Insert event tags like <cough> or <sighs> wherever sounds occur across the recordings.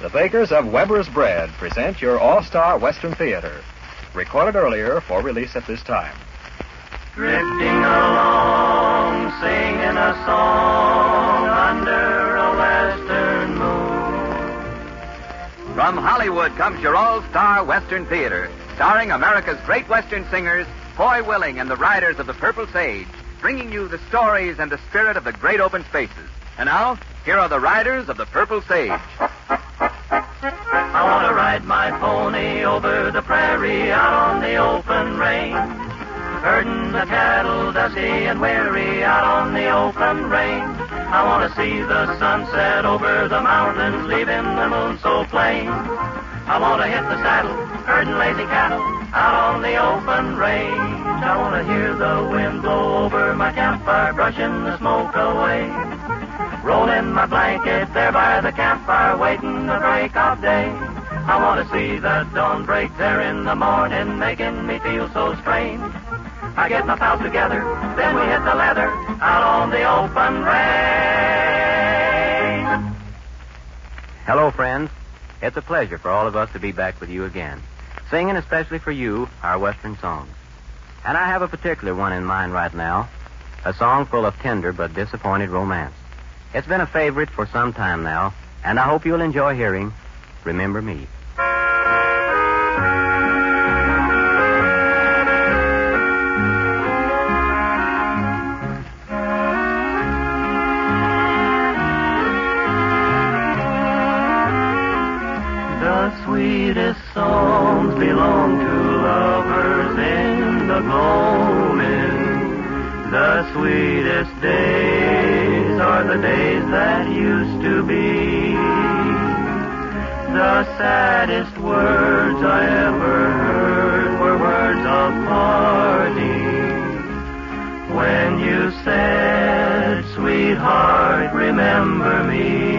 The bakers of Weber's Bread present your all-star Western Theater, recorded earlier for release at this time. Drifting along, singing a song under a western moon. From Hollywood comes your all-star Western Theater, starring America's great Western singers, Foy Willing and the Riders of the Purple Sage, bringing you the stories and the spirit of the great open spaces. And now, here are the Riders of the Purple Sage. Ride my pony over the prairie out on the open range. Herding the cattle dusty and weary out on the open range. I want to see the sunset over the mountains, leaving the moon so plain. I want to hit the saddle, herding lazy cattle out on the open range. I want to hear the wind blow over my campfire, brushing the smoke away. Roll in my blanket there by the campfire, waiting the break of day. I want to see the dawn break there in the morning, making me feel so strange. I get my pals together, then we hit the leather out on the open range. Hello, friends. It's a pleasure for all of us to be back with you again, singing especially for you our Western songs. And I have a particular one in mind right now, a song full of tender but disappointed romance. It's been a favorite for some time now, and I hope you'll enjoy hearing Remember Me. Sweetest songs belong to lovers in the gloaming. The sweetest days are the days that used to be. The saddest words I ever heard were words of parting. When you said, sweetheart, remember me.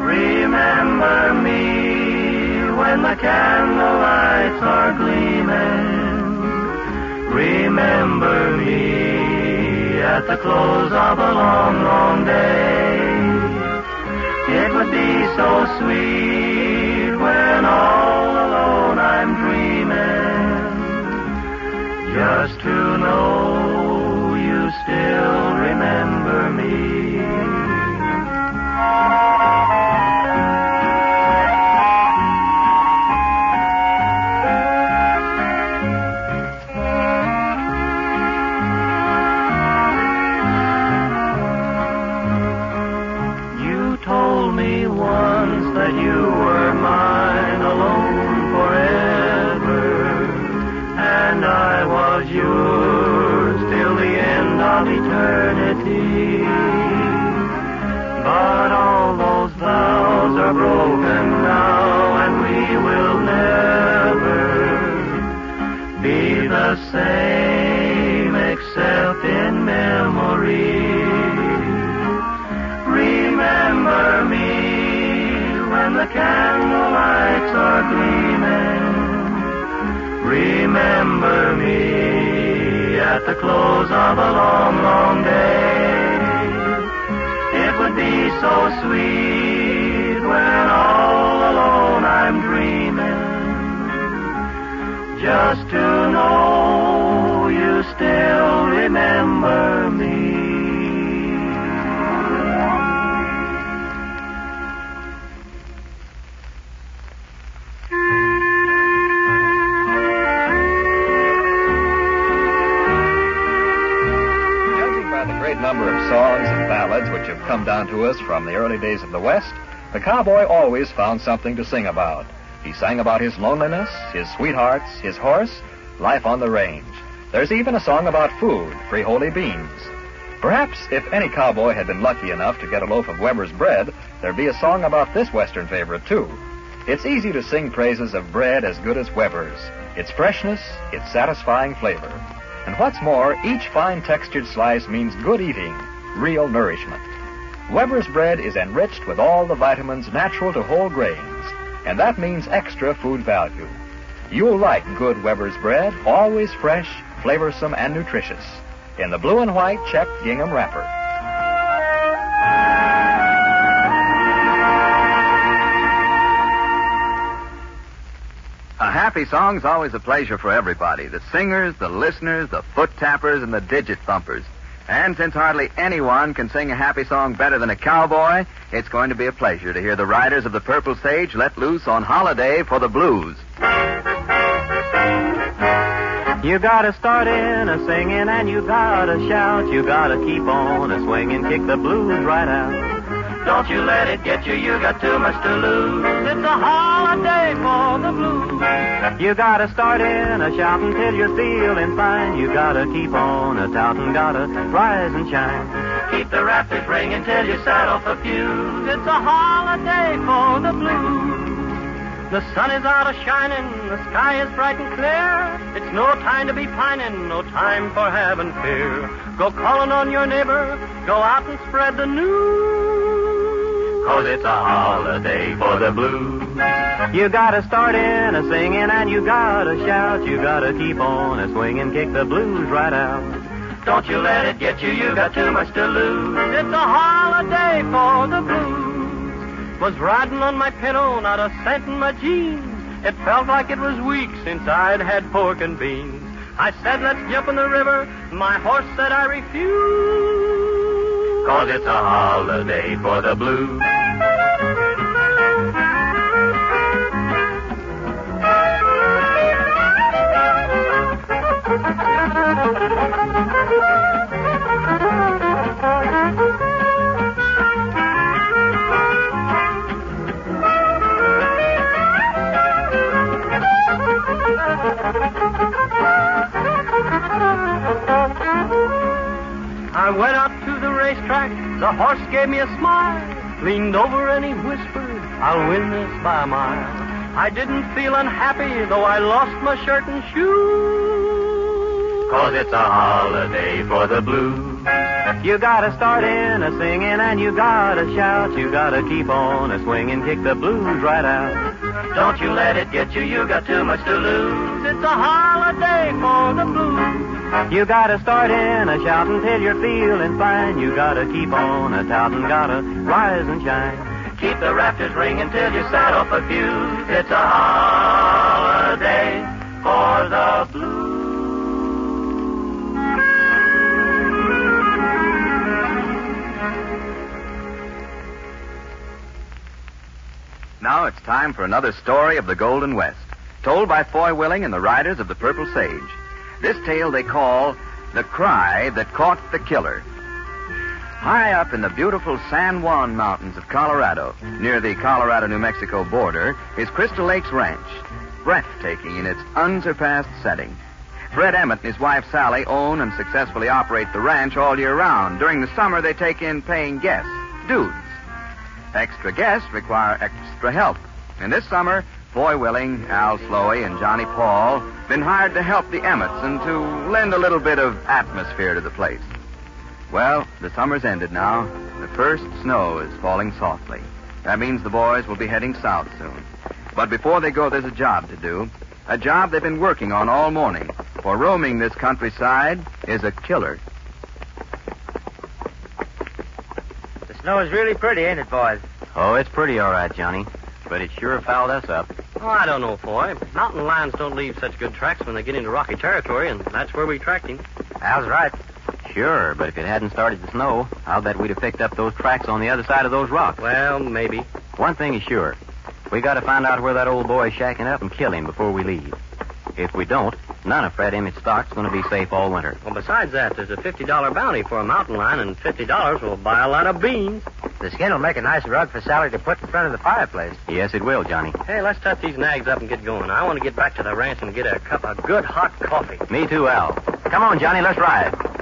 Remember me when the candle lights are gleaming. Remember me at the close of a long, long day. It would be so sweet when all alone I'm dreaming. Just to know the close of a long, long day. It would be so sweet when all alone I'm dreaming. Just to know you still remember me. Come down to us from the early days of the West, the cowboy always found something to sing about. He sang about his loneliness, his sweethearts, his horse, life on the range. There's even a song about food, frijoles beans. Perhaps if any cowboy had been lucky enough to get a loaf of Weber's bread, there'd be a song about this Western favorite, too. It's easy to sing praises of bread as good as Weber's. Its freshness, its satisfying flavor. And what's more, each fine textured slice means good eating, real nourishment. Weber's bread is enriched with all the vitamins natural to whole grains, and that means extra food value. You'll like good Weber's bread, always fresh, flavorsome, and nutritious, in the blue and white checked gingham wrapper. A happy song's always a pleasure for everybody the singers, the listeners, the foot tappers, and the digit thumpers. And since hardly anyone can sing a happy song better than a cowboy, it's going to be a pleasure to hear the riders of the Purple Sage let loose on holiday for the blues. You gotta start in a singing and you gotta shout. You gotta keep on a swinging, kick the blues right out. Don't you let it get you, you got too much to lose. It's a holiday for the blues. You gotta start in a shouting till you're feeling fine. You gotta keep on a touting, gotta rise and shine. Keep the rafters ringing till you saddle for fuse. It's a holiday for the blues. The sun is out a shining, the sky is bright and clear. It's no time to be pining, no time for having fear. Go calling on your neighbor, go out and spread the news. Cause it's a holiday for the blues. You gotta start in a singing and you gotta shout. You gotta keep on a swinging, kick the blues right out. Don't you let it get you, you got too much to lose. It's a holiday for the blues. Was riding on my pillow, not a cent in my jeans. It felt like it was weeks since I'd had pork and beans. I said, let's jump in the river. My horse said I refuse. Cause it's a holiday for the blues. I went out to racetrack. The horse gave me a smile. Leaned over and he whispered, I'll win this by a mile. I didn't feel unhappy, though I lost my shirt and shoes. Cause it's a holiday for the blues. You gotta start in a singing and you gotta shout. You gotta keep on a swinging, kick the blues right out. Don't you let it get you, you got too much to lose. It's a holiday for the blues. You gotta start in a shouting till you're feeling fine. You gotta keep on a touting, gotta rise and shine. Keep the rafters ringing till you saddle for fuse. It's a holiday for the blues. Now it's time for another story of the Golden West, told by Foy Willing and the riders of the Purple Sage. This tale they call The Cry That Caught the Killer. High up in the beautiful San Juan Mountains of Colorado, near the Colorado New Mexico border, is Crystal Lakes Ranch, breathtaking in its unsurpassed setting. Fred Emmett and his wife Sally own and successfully operate the ranch all year round. During the summer, they take in paying guests, dudes. Extra guests require extra help. And this summer, Foy Willing, Al Sloey, and Johnny Paul been hired to help the Emmets and to lend a little bit of atmosphere to the place. Well, the summer's ended now. The first snow is falling softly. That means the boys will be heading south soon. But before they go, there's a job to do. A job they've been working on all morning. For roaming this countryside is a killer. Snow is really pretty, ain't it, boys? Oh, it's pretty all right, Johnny. But it sure fouled us up. Oh, I don't know, Foy. Mountain lions don't leave such good tracks when they get into rocky territory, and that's where we tracked him. Al's right. Sure, but if it hadn't started to snow, I'll bet we'd have picked up those tracks on the other side of those rocks. Well, maybe. One thing is sure. We gotta find out where that old boy's shacking up and kill him before we leave. If we don't, none of Fred Emmett's stock's gonna be safe all winter. Well, besides that, there's a $50 bounty for a mountain lion, and $50 will buy a lot of beans. The skin will make a nice rug for Sally to put in front of the fireplace. Yes, it will, Johnny. Hey, let's touch these nags up and get going. I want to get back to the ranch and get a cup of good hot coffee. Me too, Al. Come on, Johnny, let's ride.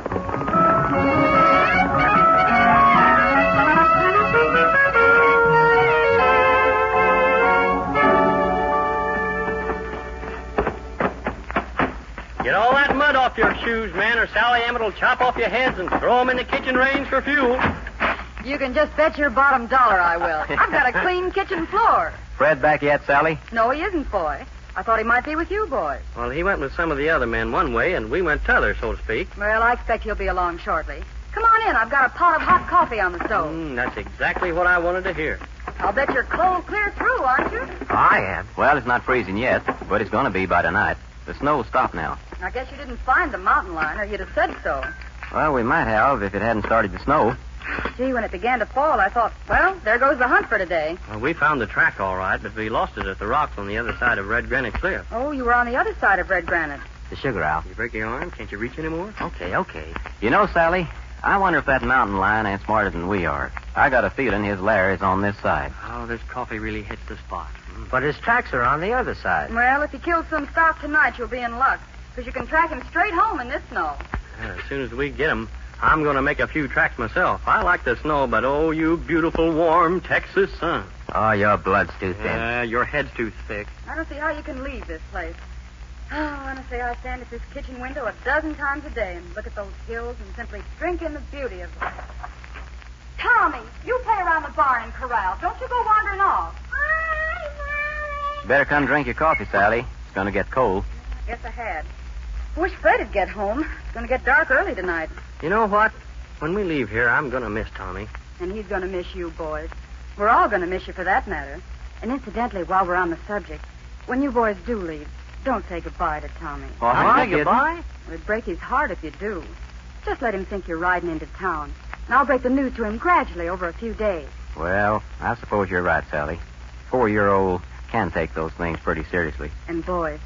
Mud off your shoes, man, or Sally Emmett will chop off your heads and throw 'em in the kitchen range for fuel. You can just bet your bottom dollar I will. <laughs> I've got a clean kitchen floor. Fred back yet, Sally? No, he isn't, boy. I thought he might be with you, boys. Well, he went with some of the other men one way, and we went t'other, so to speak. Well, I expect he'll be along shortly. Come on in. I've got a pot of hot coffee on the stove. Mm, that's exactly what I wanted to hear. I'll bet you're cold clear through, aren't you? I am. Well, it's not freezing yet, but it's going to be by tonight. The snow's stopped now. I guess you didn't find the mountain lion, or you'd have said so. Well, we might have if it hadn't started to snow. Gee, when it began to fall, I thought, well, there goes the hunt for today. Well, we found the track all right, but we lost it at the rocks on the other side of Red Granite Cliff. Oh, you were on the other side of Red Granite. The sugar owl. You break your arm? Can't you reach anymore? Okay, okay. You know, Sally, I wonder if that mountain lion ain't smarter than we are. I got a feeling his lair is on this side. Oh, this coffee really hits the spot. Mm. But his tracks are on the other side. Well, if he kills some stock tonight, you'll be in luck. Because you can track him straight home in this snow. Yeah, as soon as we get him, I'm going to make a few tracks myself. I like the snow, but oh, you beautiful, warm Texas sun. Oh, your blood's too thin. Yeah, your head's too thick. I don't see how you can leave this place. <sighs> Oh, honestly, I stand at this kitchen window a dozen times a day and look at those hills and simply drink in the beauty of them. Tommy, you play around the barn and corral. Don't you go wandering off. Better come drink your coffee, Sally. It's going to get cold. Guess I had. Wish Fred'd get home. It's going to get dark early tonight. You know what? When we leave here, I'm going to miss Tommy. And he's going to miss you, boys. We're all going to miss you for that matter. And incidentally, while we're on the subject, when you boys do leave, don't say goodbye to Tommy. Well, Huh? I didn't. Goodbye? It'd break his heart if you do. Just let him think you're riding into town. And I'll break the news to him gradually over a few days. Well, I suppose you're right, Sally. Four-year-old can take those things pretty seriously. And boys,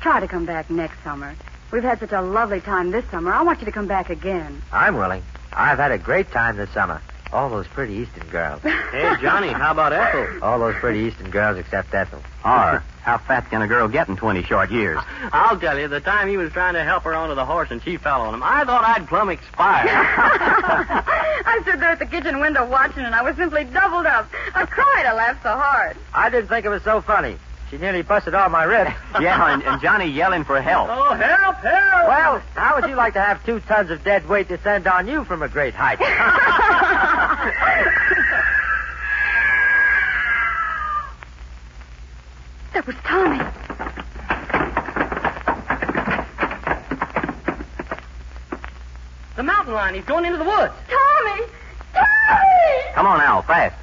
try to come back next summer. We've had such a lovely time this summer. I want you to come back again. I'm willing. I've had a great time this summer. All those pretty Eastern girls. <laughs> Hey, Johnny, how about Ethel? All those pretty Eastern girls except Ethel. Or, how fat can a girl get in 20 short years? <laughs> I'll tell you, the time he was trying to help her onto the horse and she fell on him, I thought I'd plumb expire. <laughs> I stood there at the kitchen window watching, and I was simply doubled up. I cried. I laughed so hard. I didn't think it was so funny. She nearly busted all my ribs. yeah, and, and Johnny yelling for help. oh, help, help! Well, how would you like to have two tons of dead weight descend on you from a great height? That was Tommy. the mountain lion, he's going into the woods. Tommy! Tommy! Come on, Al, fast.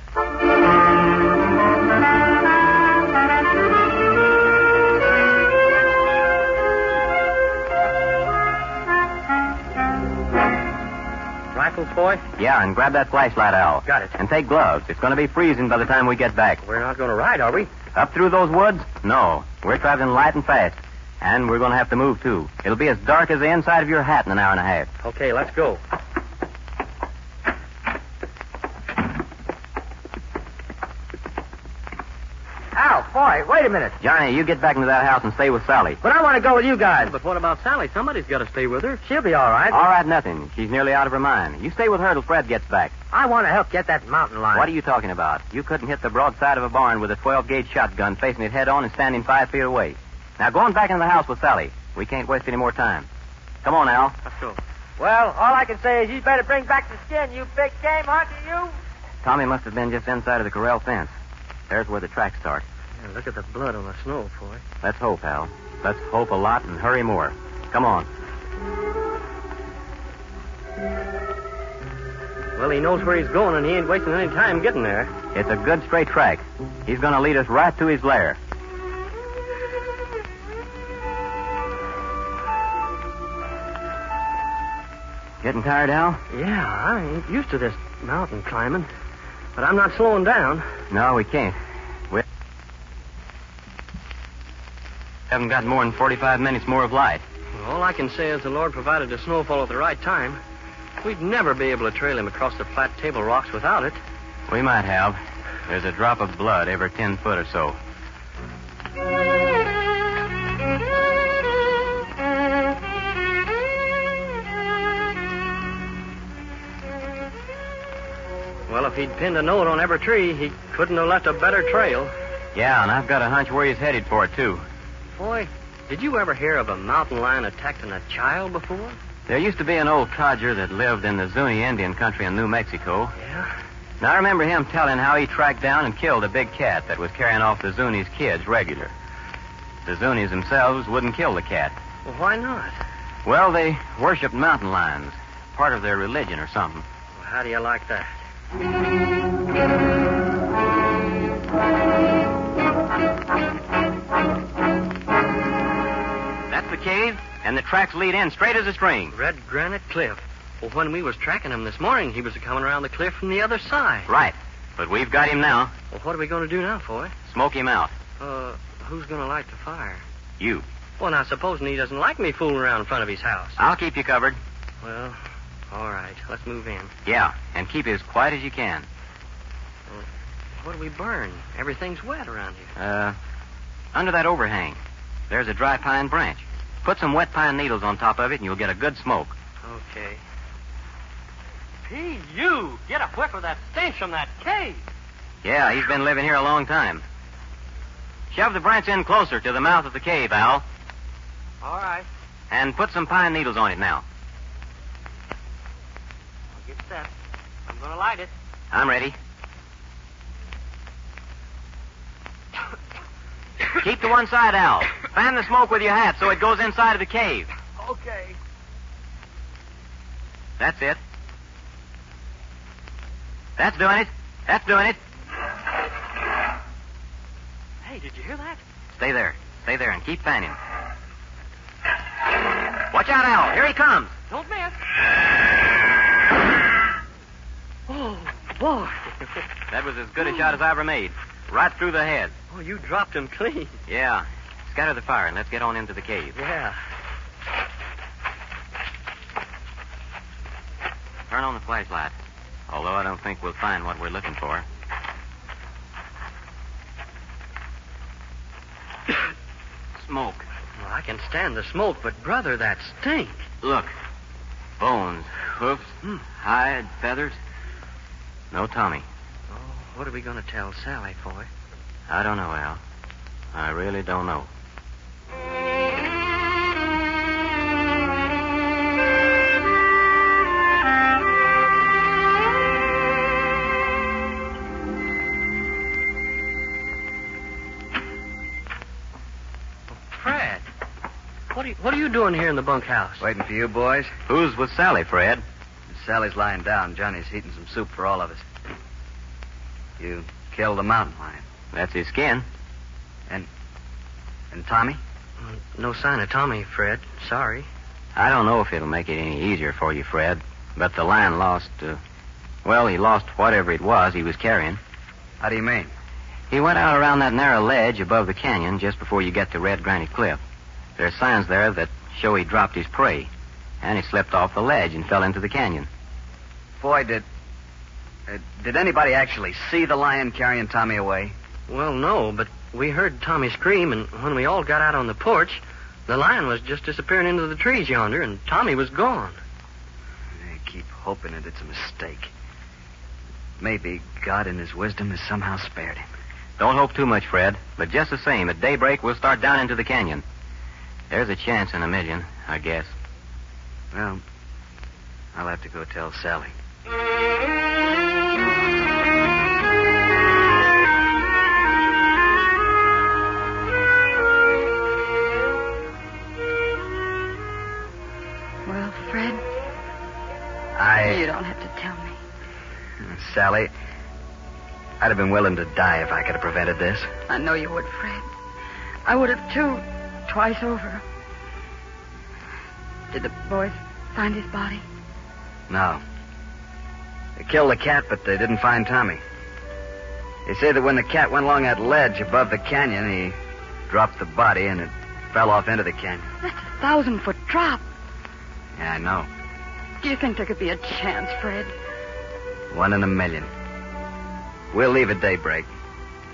Rifles, boy? Yeah, and grab that flashlight, Al. Got it. And take gloves. It's going to be freezing by the time we get back. We're not going to ride, are we? Up through those woods? No. We're traveling light and fast. And we're going to have to move, too. It'll be as dark as the inside of your hat in an hour and a half. Okay, let's go. Al, boy, wait a minute. Johnny, you get back into that house and stay with Sally. But I want to go with you guys. But what about Sally? Somebody's got to stay with her. She'll be all right. All right, nothing. She's nearly out of her mind. You stay with her till Fred gets back. I want to help get that mountain lion. What are you talking about? You couldn't hit the broadside of a barn with a 12 gauge shotgun facing it head on and standing five feet away. Now go on back into the house with Sally. We can't waste any more time. Come on, Al. Let's go. Well, all I can say is you better bring back the skin, you big game hunter, you. Tommy must have been just inside of the corral fence. There's where the tracks start. Yeah, look at the blood on the snow, boy. Let's hope, Al. Let's hope a lot and hurry more. Come on. Well, he knows where he's going, and he ain't wasting any time getting there. It's a good straight track. He's going to lead us right to his lair. Getting tired, Al? Yeah, I ain't used to this mountain climbing. But I'm not slowing down. No, we can't. Haven't got more than 45 minutes more of light. All I can say is the Lord provided the snowfall at the right time. We'd never be able to trail him across the flat table rocks without it. We might have. There's a drop of blood every 10 foot or so. Well, if he'd pinned a note on every tree, he couldn't have left a better trail. Yeah, and I've got a hunch where he's headed for, too. Boy, did you ever hear of a mountain lion attacking a child before? There used to be an old codger that lived in the Zuni Indian country in New Mexico. Yeah. Now, I remember him telling how he tracked down and killed a big cat that was carrying off the Zuni's kids regular. The Zunis themselves wouldn't kill the cat. Well, why not? Well, they worshiped mountain lions, part of their religion or something. Well, how do you like that? Tracks lead in straight as a string. Red Granite Cliff. Well, when we was tracking him this morning, he was coming around the cliff from the other side. Right. But we've got him now. Well, what are we going to do now, Foy? Smoke him out. Uh, who's going to light the fire? You. Well, now, supposing he doesn't like me fooling around in front of his house. I'll keep you covered. Well, all right. Let's move in. Yeah, and keep it as quiet as you can. What do we burn? Everything's wet around here. Uh, under that overhang, there's a dry pine branch. Put some wet pine needles on top of it, and you'll get a good smoke. Okay. Hey, you! Get a whiff of that stench from that cave. Yeah, he's been living here a long time. Shove the branch in closer to the mouth of the cave, Al, All right. and put some pine needles on it now. I'll get set. I'm going to light it. I'm ready. Keep to one side, Al. Fan the smoke with your hat so it goes inside of the cave. Okay. That's it. That's doing it. That's doing it. Hey, did you hear that? Stay there. Stay there and keep fanning. Watch out, Al. Here he comes. Don't miss. Oh, boy. <laughs> That was as good a shot as I ever made. Right through the head. oh, you dropped him clean. Yeah. Scatter the fire and let's get on into the cave. Yeah. Turn on the flashlight. Although I don't think we'll find what we're looking for. <coughs> Smoke. Well, I can stand the smoke, but, brother, that stink. Look. Bones, hoofs, Hmm. hide, feathers. No Tommy. What are we going to tell Sally, Foy? I don't know, Al. I really don't know. Fred. What are you, what are you doing here in the bunkhouse? Waiting for you, boys. Who's with Sally, Fred? Sally's lying down. Johnny's heating some soup for all of us. You killed the mountain lion. That's his skin. And and Tommy? Mm, No sign of Tommy, Fred. Sorry. I don't know if it'll make it any easier for you, Fred, but the lion lost, uh, well, he lost whatever it was he was carrying. How do you mean? He went out around that narrow ledge above the canyon just before you get to Red Granite Cliff. There are signs there that show he dropped his prey, and he slipped off the ledge and fell into the canyon. Boy, did. Uh, did anybody actually see the lion carrying Tommy away? Well, no, but we heard Tommy scream, and when we all got out on the porch, the lion was just disappearing into the trees yonder, and Tommy was gone. I keep hoping that it's a mistake. Maybe God, in His wisdom, has somehow spared him. Don't hope too much, Fred, but just the same, at daybreak we'll start down into the canyon. There's a chance in a million, I guess. Well, I'll have to go tell Sally. Sally, I'd have been willing to die if I could have prevented this. I know you would, Fred. I would have, too, twice over. Did the boys find his body? No. They killed the cat, but they didn't find Tommy. They say that when the cat went along that ledge above the canyon, he dropped the body and it fell off into the canyon. That's a thousand foot drop. Yeah, I know. Do you think there could be a chance, Fred? One in a million. We'll leave at daybreak.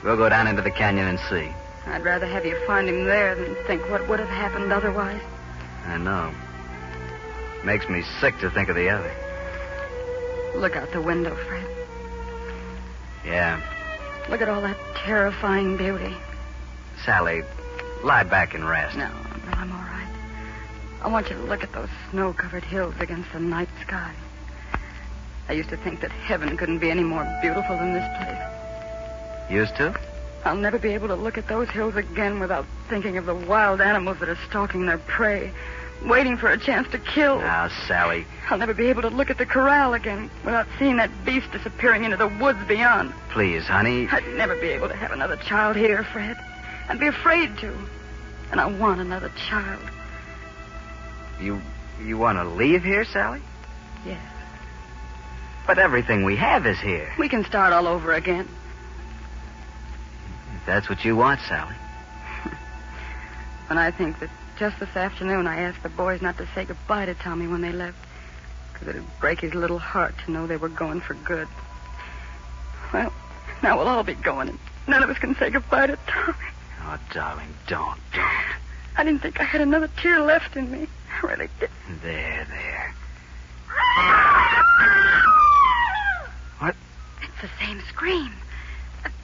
We'll go down into the canyon and see. I'd rather have you find him there than think what would have happened otherwise. I know. Makes me sick to think of the other. Look out the window, Fred. Yeah. Look at all that terrifying beauty. Sally, lie back and rest. No, no, I'm all right. I want you to look at those snow covered hills against the night sky. I used to think that heaven couldn't be any more beautiful than this place. Used to? I'll never be able to look at those hills again without thinking of the wild animals that are stalking their prey, waiting for a chance to kill. Now, Sally. I'll never be able to look at the corral again without seeing that beast disappearing into the woods beyond. Please, honey. I'd never be able to have another child here, Fred. I'd be afraid to. And I want another child. You you want to leave here, Sally? Yes. But everything we have is here. We can start all over again. If that's what you want, Sally. <laughs> And I think that just this afternoon I asked the boys not to say goodbye to Tommy when they left. Because it'd break his little heart to know they were going for good. Well, now we'll all be going, and none of us can say goodbye to Tommy. Oh, darling, don't, don't. I didn't think I had another tear left in me. I really didn't. There, there. What? It's the same scream.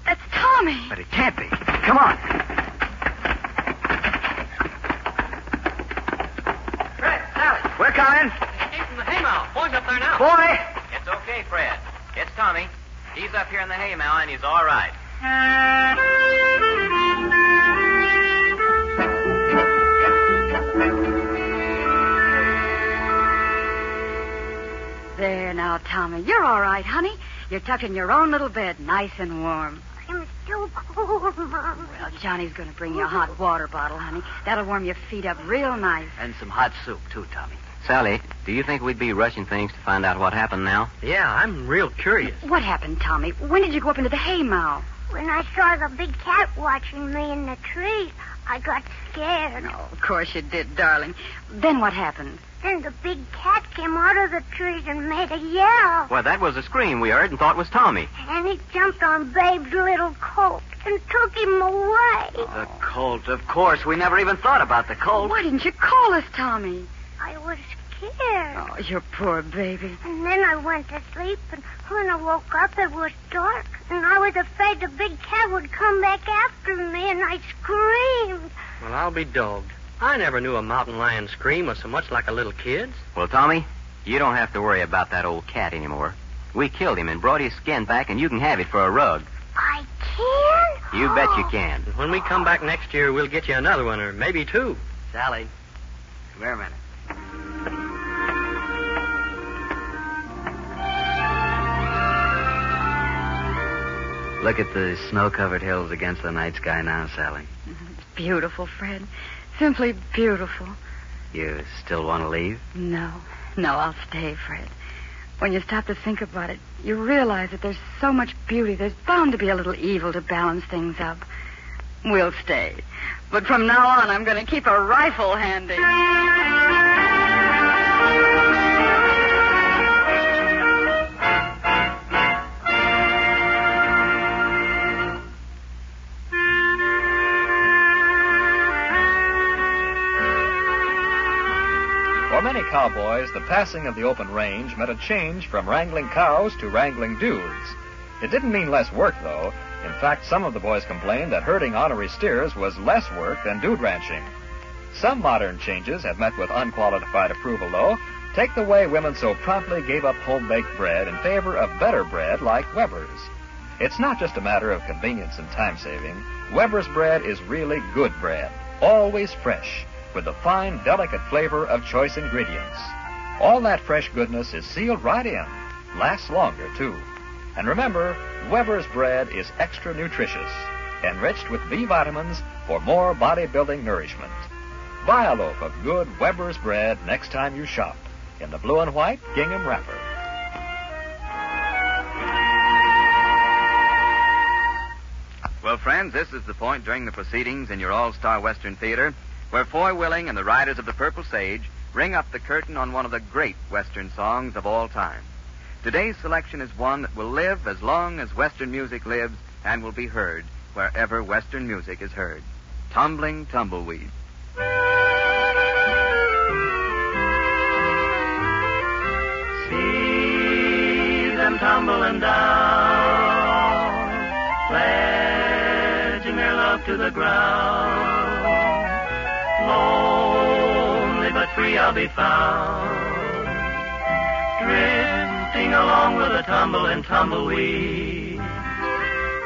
That's Tommy. But it can't be. Come on. Fred, Sally. We're coming. Came from the haymow. Boy's up there now. Boy. It's okay, Fred. It's Tommy. He's up here in the haymow, and he's all right. There now, Tommy. You're all right, honey. You're tucked in your own little bed, nice and warm. I'm so cold, Mom. Well, Johnny's going to bring you a hot water bottle, honey. That'll warm your feet up real nice. And some hot soup, too, Tommy. Sally, do you think we'd be rushing things to find out what happened now? Yeah, I'm real curious. What happened, Tommy? When did you go up into the haymow? When I saw the big cat watching me in the tree, I got scared. Oh, of course you did, darling. Then what happened? Then the big cat came out of the trees and made a yell. Well, that was a scream we heard and thought was Tommy. And he jumped on Babe's little colt and took him away. The colt, of course. We never even thought about the colt. Why didn't you call us, Tommy? I was scared. Oh, your poor baby. And then I went to sleep, and when I woke up, it was dark. And I was afraid the big cat would come back after me, and I screamed. Well, I'll be dogged. I never knew a mountain lion scream was so much like a little kid's. Well, Tommy, you don't have to worry about that old cat anymore. We killed him and brought his skin back, and you can have it for a rug. I can? You bet you Oh. can. When we come back next year, we'll get you another one, or maybe two. Sally, come here a minute. Look at the snow-covered hills against the night sky now, Sally. It's <laughs> Beautiful, Fred. Simply beautiful. You still want to leave? No, no, I'll stay, Fred. When you stop to think about it, you realize that there's so much beauty, there's bound to be a little evil to balance things up. We'll stay. But from now on, I'm going to keep a rifle handy. Cowboys, the passing of the open range meant a change from wrangling cows to wrangling dudes. It didn't mean less work, though. In fact, some of the boys complained that herding honorary steers was less work than dude ranching. Some modern changes have met with unqualified approval, though. Take the way women so promptly gave up home baked bread in favor of better bread like Weber's. It's not just a matter of convenience and time saving. Weber's bread is really good bread, always fresh, with the fine, delicate flavor of choice ingredients. All that fresh goodness is sealed right in, lasts longer, too. And remember, Weber's bread is extra nutritious, enriched with B vitamins for more bodybuilding nourishment. Buy a loaf of good Weber's bread next time you shop in the blue and white gingham wrapper. Well, friends, this is the point during the proceedings in your All-Star Western Theater where Foy Willing and the Riders of the Purple Sage ring up the curtain on one of the great Western songs of all time. Today's selection is one that will live as long as Western music lives and will be heard wherever Western music is heard. Tumbling Tumbleweed. See them tumbling down, pledging their love to the ground. Lonely but free I'll be found, drifting along with a tumble and tumbleweed.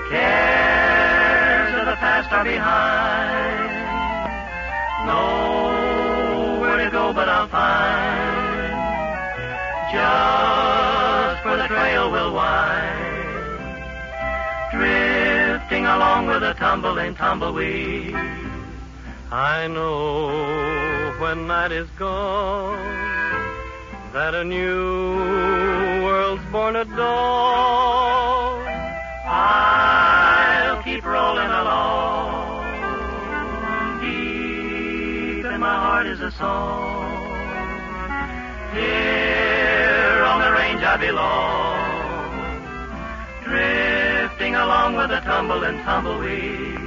Cares of the past are behind, nowhere to go but I'll find. Just where the trail will wind, drifting along with a tumble and tumbleweed. I know when night is gone that a new world's born at dawn. I'll keep rolling along. Deep in my heart is a song. Here on the range I belong. Drifting along with the tumble and tumbleweed.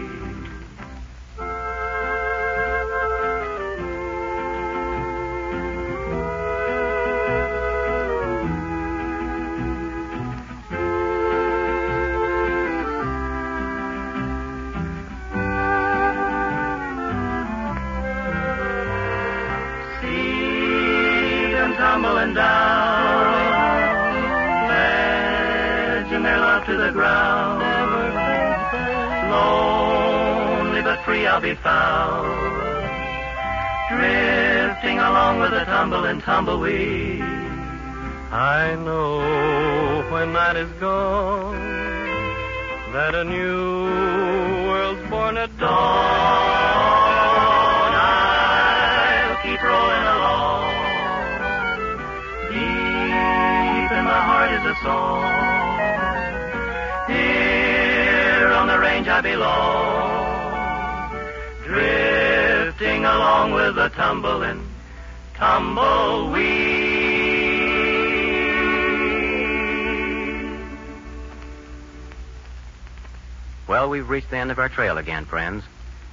Free I'll be found, drifting along with a tumble and tumbleweed. I know when night is gone that a new world's born at dawn. I'll keep rolling along. Deep in my heart is a song. Here on the range I belong. Drifting along with the tumbling tumbleweed. Well, we've reached the end of our trail again, friends.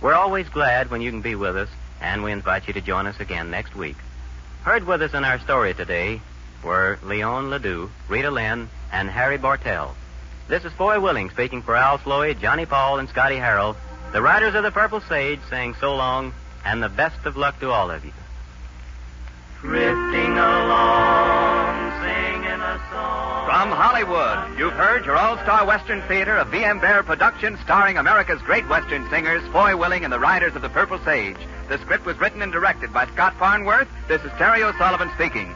We're always glad when you can be with us, and we invite you to join us again next week. Heard with us in our story today were Leon Ledoux, Rita Lynn, and Harry Bartell. This is Foy Willing speaking for Al Sloey, Johnny Paul, and Scotty Harrell, the Riders of the Purple Sage, saying so long and the best of luck to all of you. Drifting along, singing a song. From Hollywood, you've heard your all-star Western Theater, a V.M. Bear production starring America's great Western singers, Foy Willing and the Riders of the Purple Sage. The script was written and directed by Scott Farnworth. This is Terry O'Sullivan speaking.